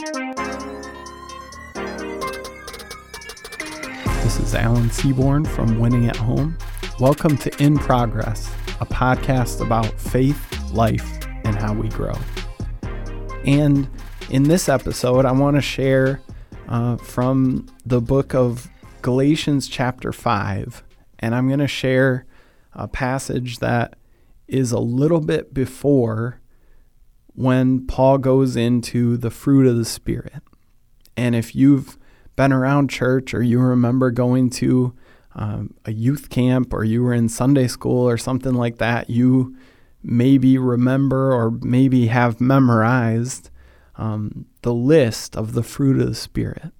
This is Alan Seaborn from Winning at Home. Welcome to In Progress, a podcast about faith, life, and how we grow. And in this episode, I want to share uh, from the book of Galatians, chapter 5. And I'm going to share a passage that is a little bit before when Paul goes into the fruit of the Spirit. And if you've been around church or you remember going to um, a youth camp or you were in Sunday school or something like that, you maybe remember or maybe have memorized um, the list of the fruit of the Spirit.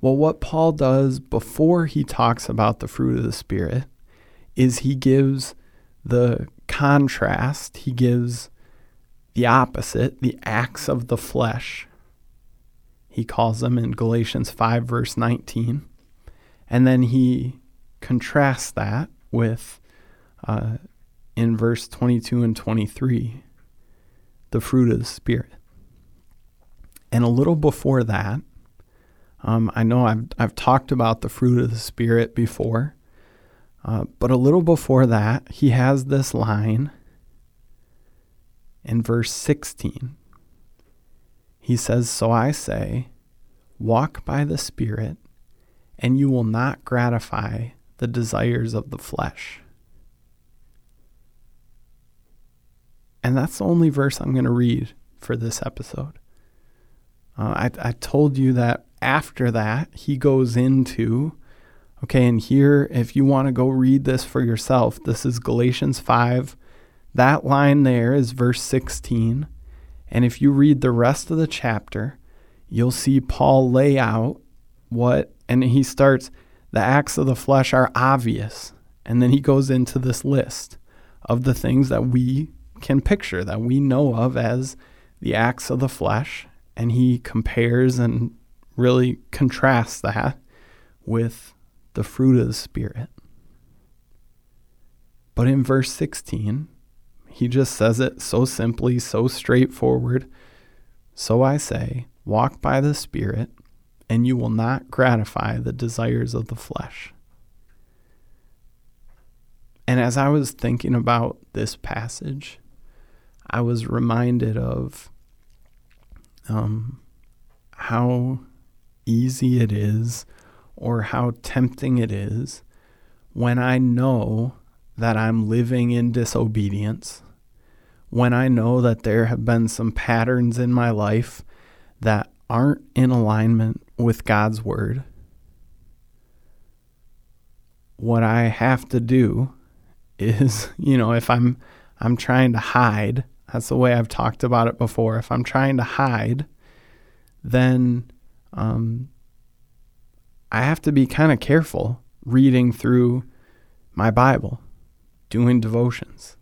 Well, what Paul does before he talks about the fruit of the Spirit is he gives the contrast, he gives the opposite, the acts of the flesh. He calls them in Galatians 5, verse 19. And then he contrasts that with, uh, in verse 22 and 23, the fruit of the Spirit. And a little before that, um, I know I've, I've talked about the fruit of the Spirit before, uh, but a little before that, he has this line in verse 16. He says, So I say, walk by the Spirit, and you will not gratify the desires of the flesh. And that's the only verse I'm going to read for this episode. Uh, I, I told you that after that, he goes into, okay, and here, if you want to go read this for yourself, this is Galatians 5 that line there is verse 16. And if you read the rest of the chapter, you'll see Paul lay out what, and he starts, the acts of the flesh are obvious. And then he goes into this list of the things that we can picture, that we know of as the acts of the flesh. And he compares and really contrasts that with the fruit of the Spirit. But in verse 16, he just says it so simply, so straightforward. So I say, walk by the Spirit, and you will not gratify the desires of the flesh. And as I was thinking about this passage, I was reminded of um, how easy it is or how tempting it is when I know that I'm living in disobedience when I know that there have been some patterns in my life that aren't in alignment with God's word, what I have to do is, you know, if I'm I'm trying to hide, that's the way I've talked about it before. If I'm trying to hide, then um, I have to be kind of careful reading through my Bible, doing devotions,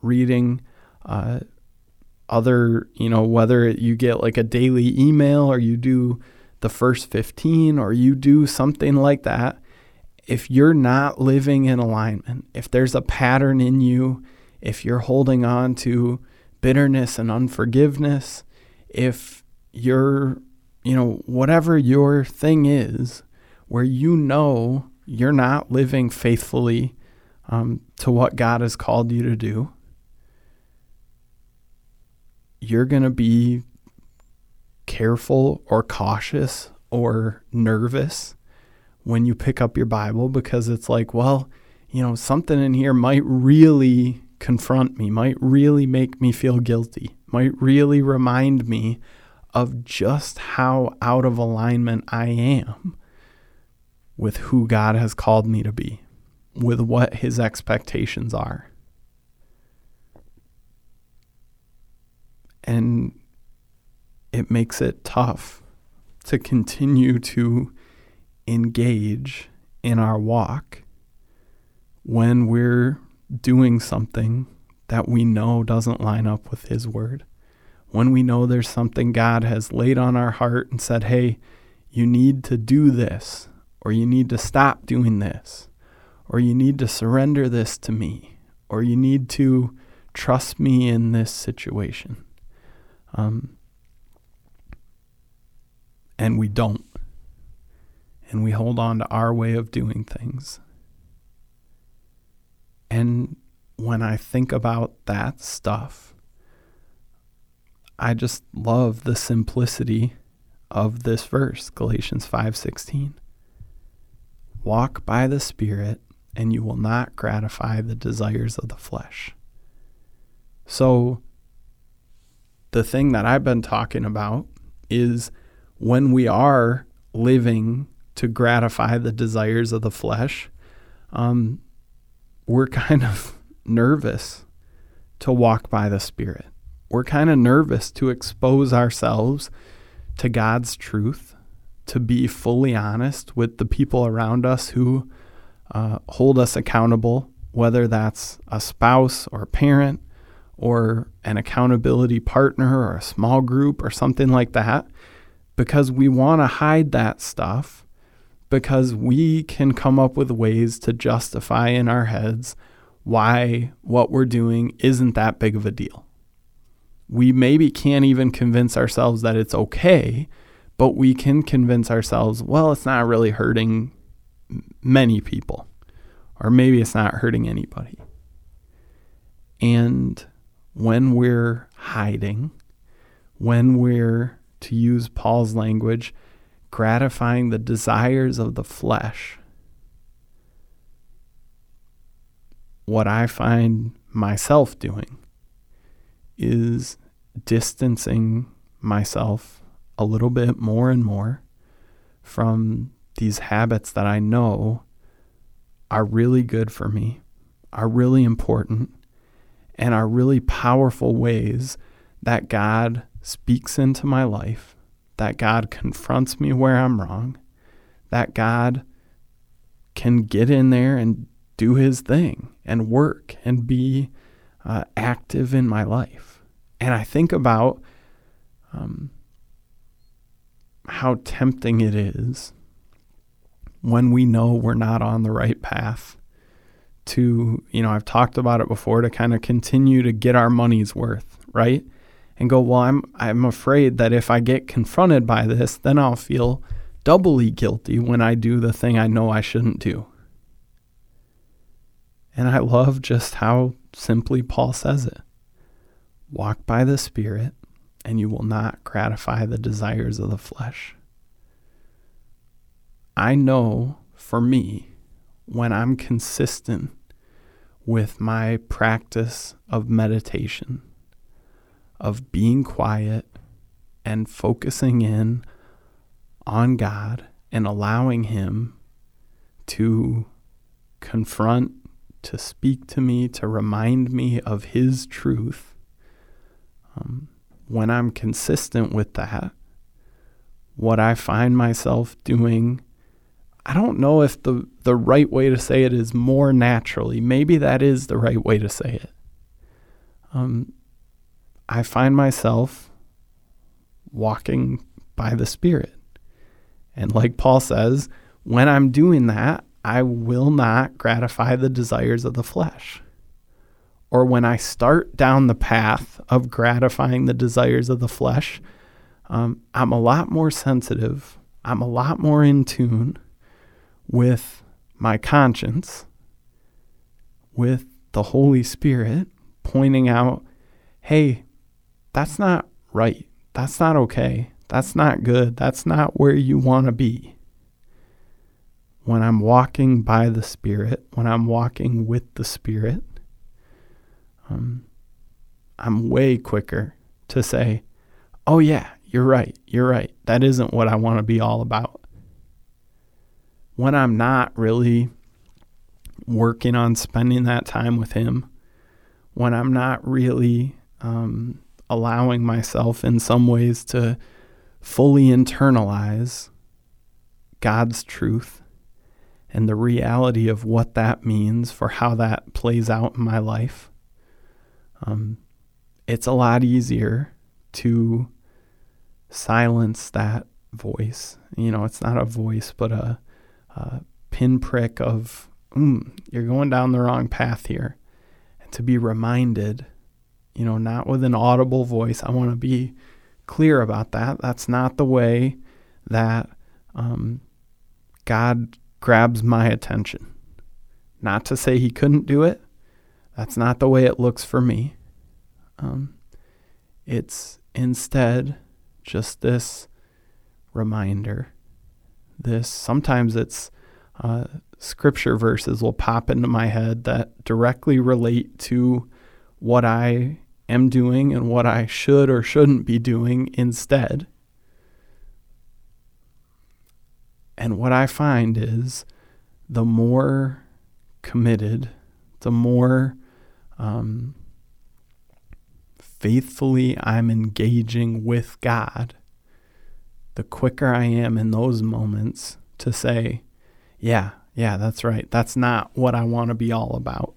reading uh, other, you know, whether you get like a daily email or you do the first 15 or you do something like that, if you're not living in alignment, if there's a pattern in you, if you're holding on to bitterness and unforgiveness, if you're, you know, whatever your thing is, where you know you're not living faithfully um, to what God has called you to do, you're going to be careful or cautious or nervous when you pick up your Bible because it's like, well, you know, something in here might really confront me, might really make me feel guilty, might really remind me of just how out of alignment I am with who God has called me to be, with what his expectations are. and it makes it tough to continue to engage in our walk when we're doing something that we know doesn't line up with His Word. When we know there's something God has laid on our heart and said, hey, you need to do this, or you need to stop doing this, or you need to surrender this to me, or you need to trust me in this situation. Um, and we don't. And we hold on to our way of doing things. And when I think about that stuff, I just love the simplicity of this verse, Galatians 5:16. Walk by the Spirit, and you will not gratify the desires of the flesh. So, the thing that I've been talking about is when we are living to gratify the desires of the flesh, um, we're kind of nervous to walk by the Spirit. We're kind of nervous to expose ourselves to God's truth, to be fully honest with the people around us who uh, hold us accountable, whether that's a spouse or a parent or an accountability partner or a small group or something like that, because we want to hide that stuff because we can come up with ways to justify in our heads why what we're doing isn't that big of a deal. We maybe can't even convince ourselves that it's okay, but we can convince ourselves, well, it's not really hurting many people, or maybe it's not hurting anybody. And when we're hiding, when we're, to use Paul's language, gratifying the desires of the flesh, what I find myself doing is distancing myself a little bit more and more from these habits that I know are really good for me, are really important, and are really powerful ways that God speaks into my life, that God confronts me where I'm wrong, that God can get in there and do his thing and work and be uh, active in my life. And I think about um, how tempting it is when we know we're not on the right path to, you know, I've talked about it before to kind of continue to get our money's worth, right? And go, well, I'm I'm afraid that if I get confronted by this, then I'll feel doubly guilty when I do the thing I know I shouldn't do. And I love just how simply Paul says it walk by the Spirit, and you will not gratify the desires of the flesh. I know for me, when I'm consistent with my practice of meditation, of being quiet and focusing in on God and allowing Him to confront to speak to me, to remind me of His truth, um, when I'm consistent with that, what I find myself doing, I don't know if the, the right way to say it is more naturally. Maybe that is the right way to say it. Um, I find myself walking by the Spirit. And like Paul says, when I'm doing that, I will not gratify the desires of the flesh. Or when I start down the path of gratifying the desires of the flesh, um, I'm a lot more sensitive. I'm a lot more in tune with my conscience, with the Holy Spirit pointing out, hey, that's not right. That's not okay. That's not good. That's not where you want to be when I'm walking by the Spirit, when I'm walking with the Spirit, um, I'm way quicker to say, oh, yeah, you're right. You're right. That isn't what I want to be all about. When I'm not really working on spending that time with Him, when I'm not really um, allowing myself in some ways to fully internalize God's truth and the reality of what that means for how that plays out in my life, um, it's a lot easier to silence that voice. You know, it's not a voice, but a, a pinprick of, mm, you're going down the wrong path here. And to be reminded, you know, not with an audible voice. I want to be clear about that. That's not the way that um, God grabs my attention. Not to say he couldn't do it. That's not the way it looks for me. Um, it's instead just this reminder. This sometimes it's uh, scripture verses will pop into my head that directly relate to what I am doing and what I should or shouldn't be doing instead. And what I find is the more committed, the more um, faithfully I'm engaging with God, the quicker I am in those moments to say, yeah, yeah, that's right. That's not what I want to be all about.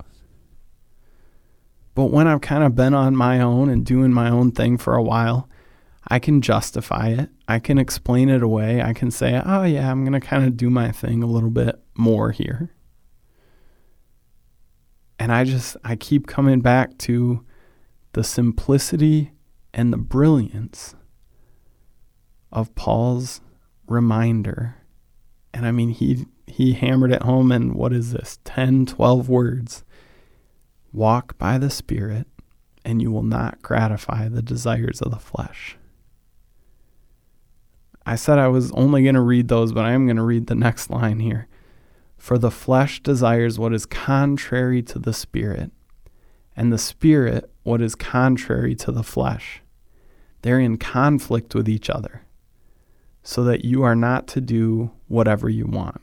But when I've kind of been on my own and doing my own thing for a while, I can justify it. I can explain it away. I can say, oh, yeah, I'm going to kind of do my thing a little bit more here. And I just, I keep coming back to the simplicity and the brilliance of Paul's reminder. And I mean, he, he hammered it home in what is this, 10, 12 words. Walk by the Spirit, and you will not gratify the desires of the flesh. I said I was only going to read those, but I am going to read the next line here. For the flesh desires what is contrary to the Spirit, and the Spirit what is contrary to the flesh. They're in conflict with each other, so that you are not to do whatever you want.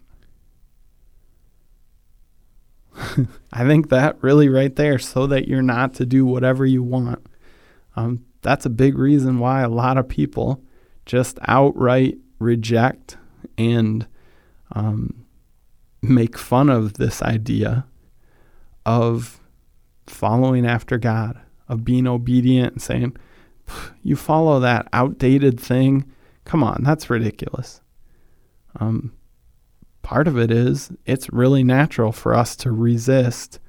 I think that really right there, so that you're not to do whatever you want. Um, that's a big reason why a lot of people just outright reject and um, make fun of this idea of following after God, of being obedient and saying, you follow that outdated thing. Come on, that's ridiculous. Um, part of it is it's really natural for us to resist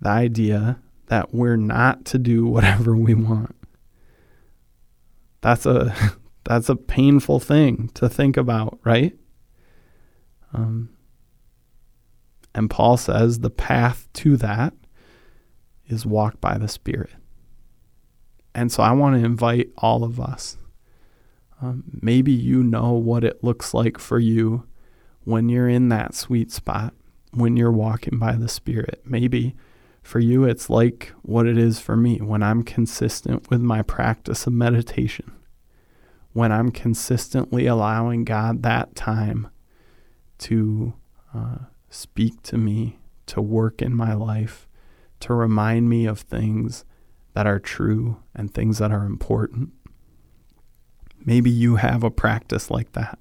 the idea that we're not to do whatever we want. That's a that's a painful thing to think about, right? Um, and Paul says the path to that is walk by the Spirit. And so I want to invite all of us. Um, maybe you know what it looks like for you when you're in that sweet spot, when you're walking by the Spirit. Maybe for you, it's like what it is for me when I'm consistent with my practice of meditation, when I'm consistently allowing God that time to uh, speak to me, to work in my life, to remind me of things that are true and things that are important. Maybe you have a practice like that.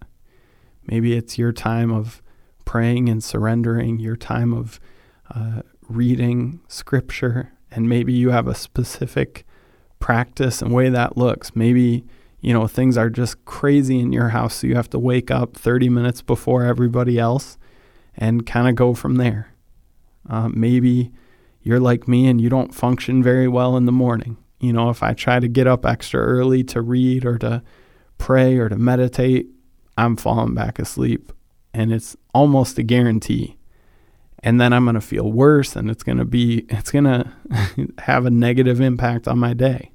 Maybe it's your time of praying and surrendering, your time of uh, reading scripture, and maybe you have a specific practice and way that looks. Maybe, you know, things are just crazy in your house, so you have to wake up 30 minutes before everybody else and kind of go from there. Uh, maybe you're like me and you don't function very well in the morning. You know, if I try to get up extra early to read or to pray or to meditate, I'm falling back asleep and it's almost a guarantee. And then I'm going to feel worse and it's going to be, it's going to have a negative impact on my day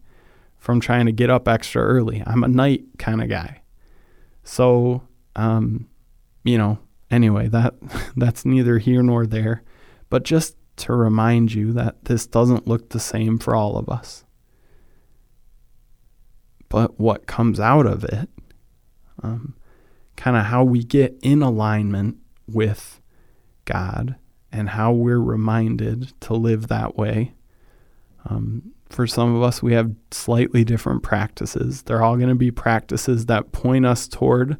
from trying to get up extra early. I'm a night kind of guy. So, um, you know, anyway, that that's neither here nor there, but just to remind you that this doesn't look the same for all of us. But what comes out of it, um, kind of how we get in alignment with God and how we're reminded to live that way. Um, for some of us, we have slightly different practices. They're all going to be practices that point us toward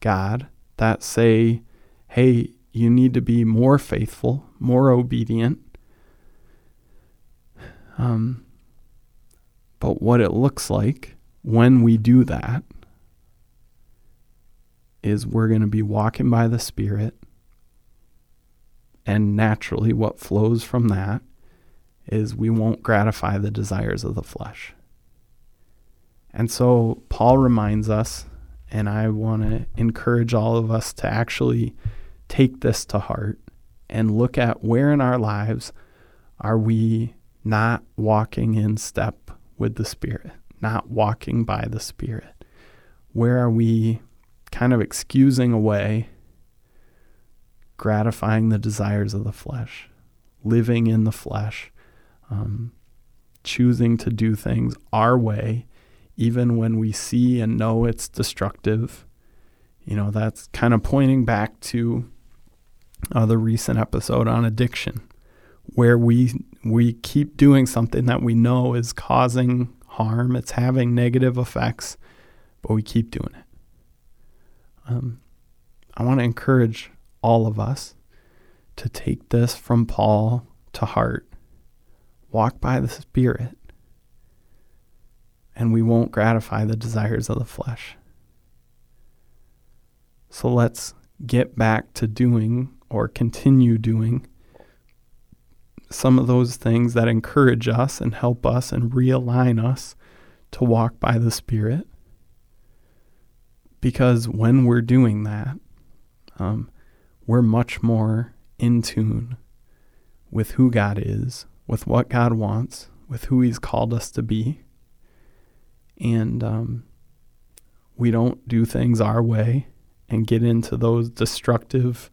God, that say, hey, you need to be more faithful, more obedient. Um, but what it looks like when we do that is we're going to be walking by the Spirit. And naturally, what flows from that is we won't gratify the desires of the flesh. And so Paul reminds us And I want to encourage all of us to actually take this to heart and look at where in our lives are we not walking in step with the Spirit, not walking by the Spirit? Where are we kind of excusing away gratifying the desires of the flesh, living in the flesh, um, choosing to do things our way, even when we see and know it's destructive? You know, that's kind of pointing back to uh, the recent episode on addiction, where we we keep doing something that we know is causing harm, it's having negative effects, but we keep doing it. Um, I want to encourage all of us to take this from Paul to heart. Walk by the Spirit, and we won't gratify the desires of the flesh. So let's get back to doing or continue doing some of those things that encourage us and help us and realign us to walk by the Spirit. Because when we're doing that, um, we're much more in tune with who God is, with what God wants, with who He's called us to be. And um, we don't do things our way and get into those destructive,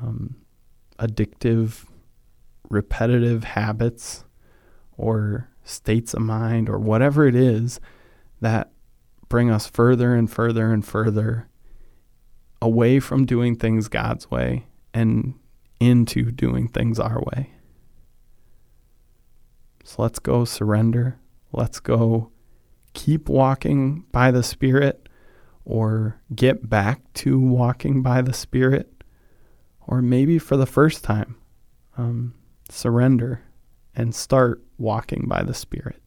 um, addictive, repetitive habits or states of mind or whatever it is that bring us further and further and further away from doing things God's way and into doing things our way. So let's go surrender. Let's go keep walking by the Spirit or get back to walking by the Spirit. Or maybe for the first time, um, surrender and start walking by the Spirit.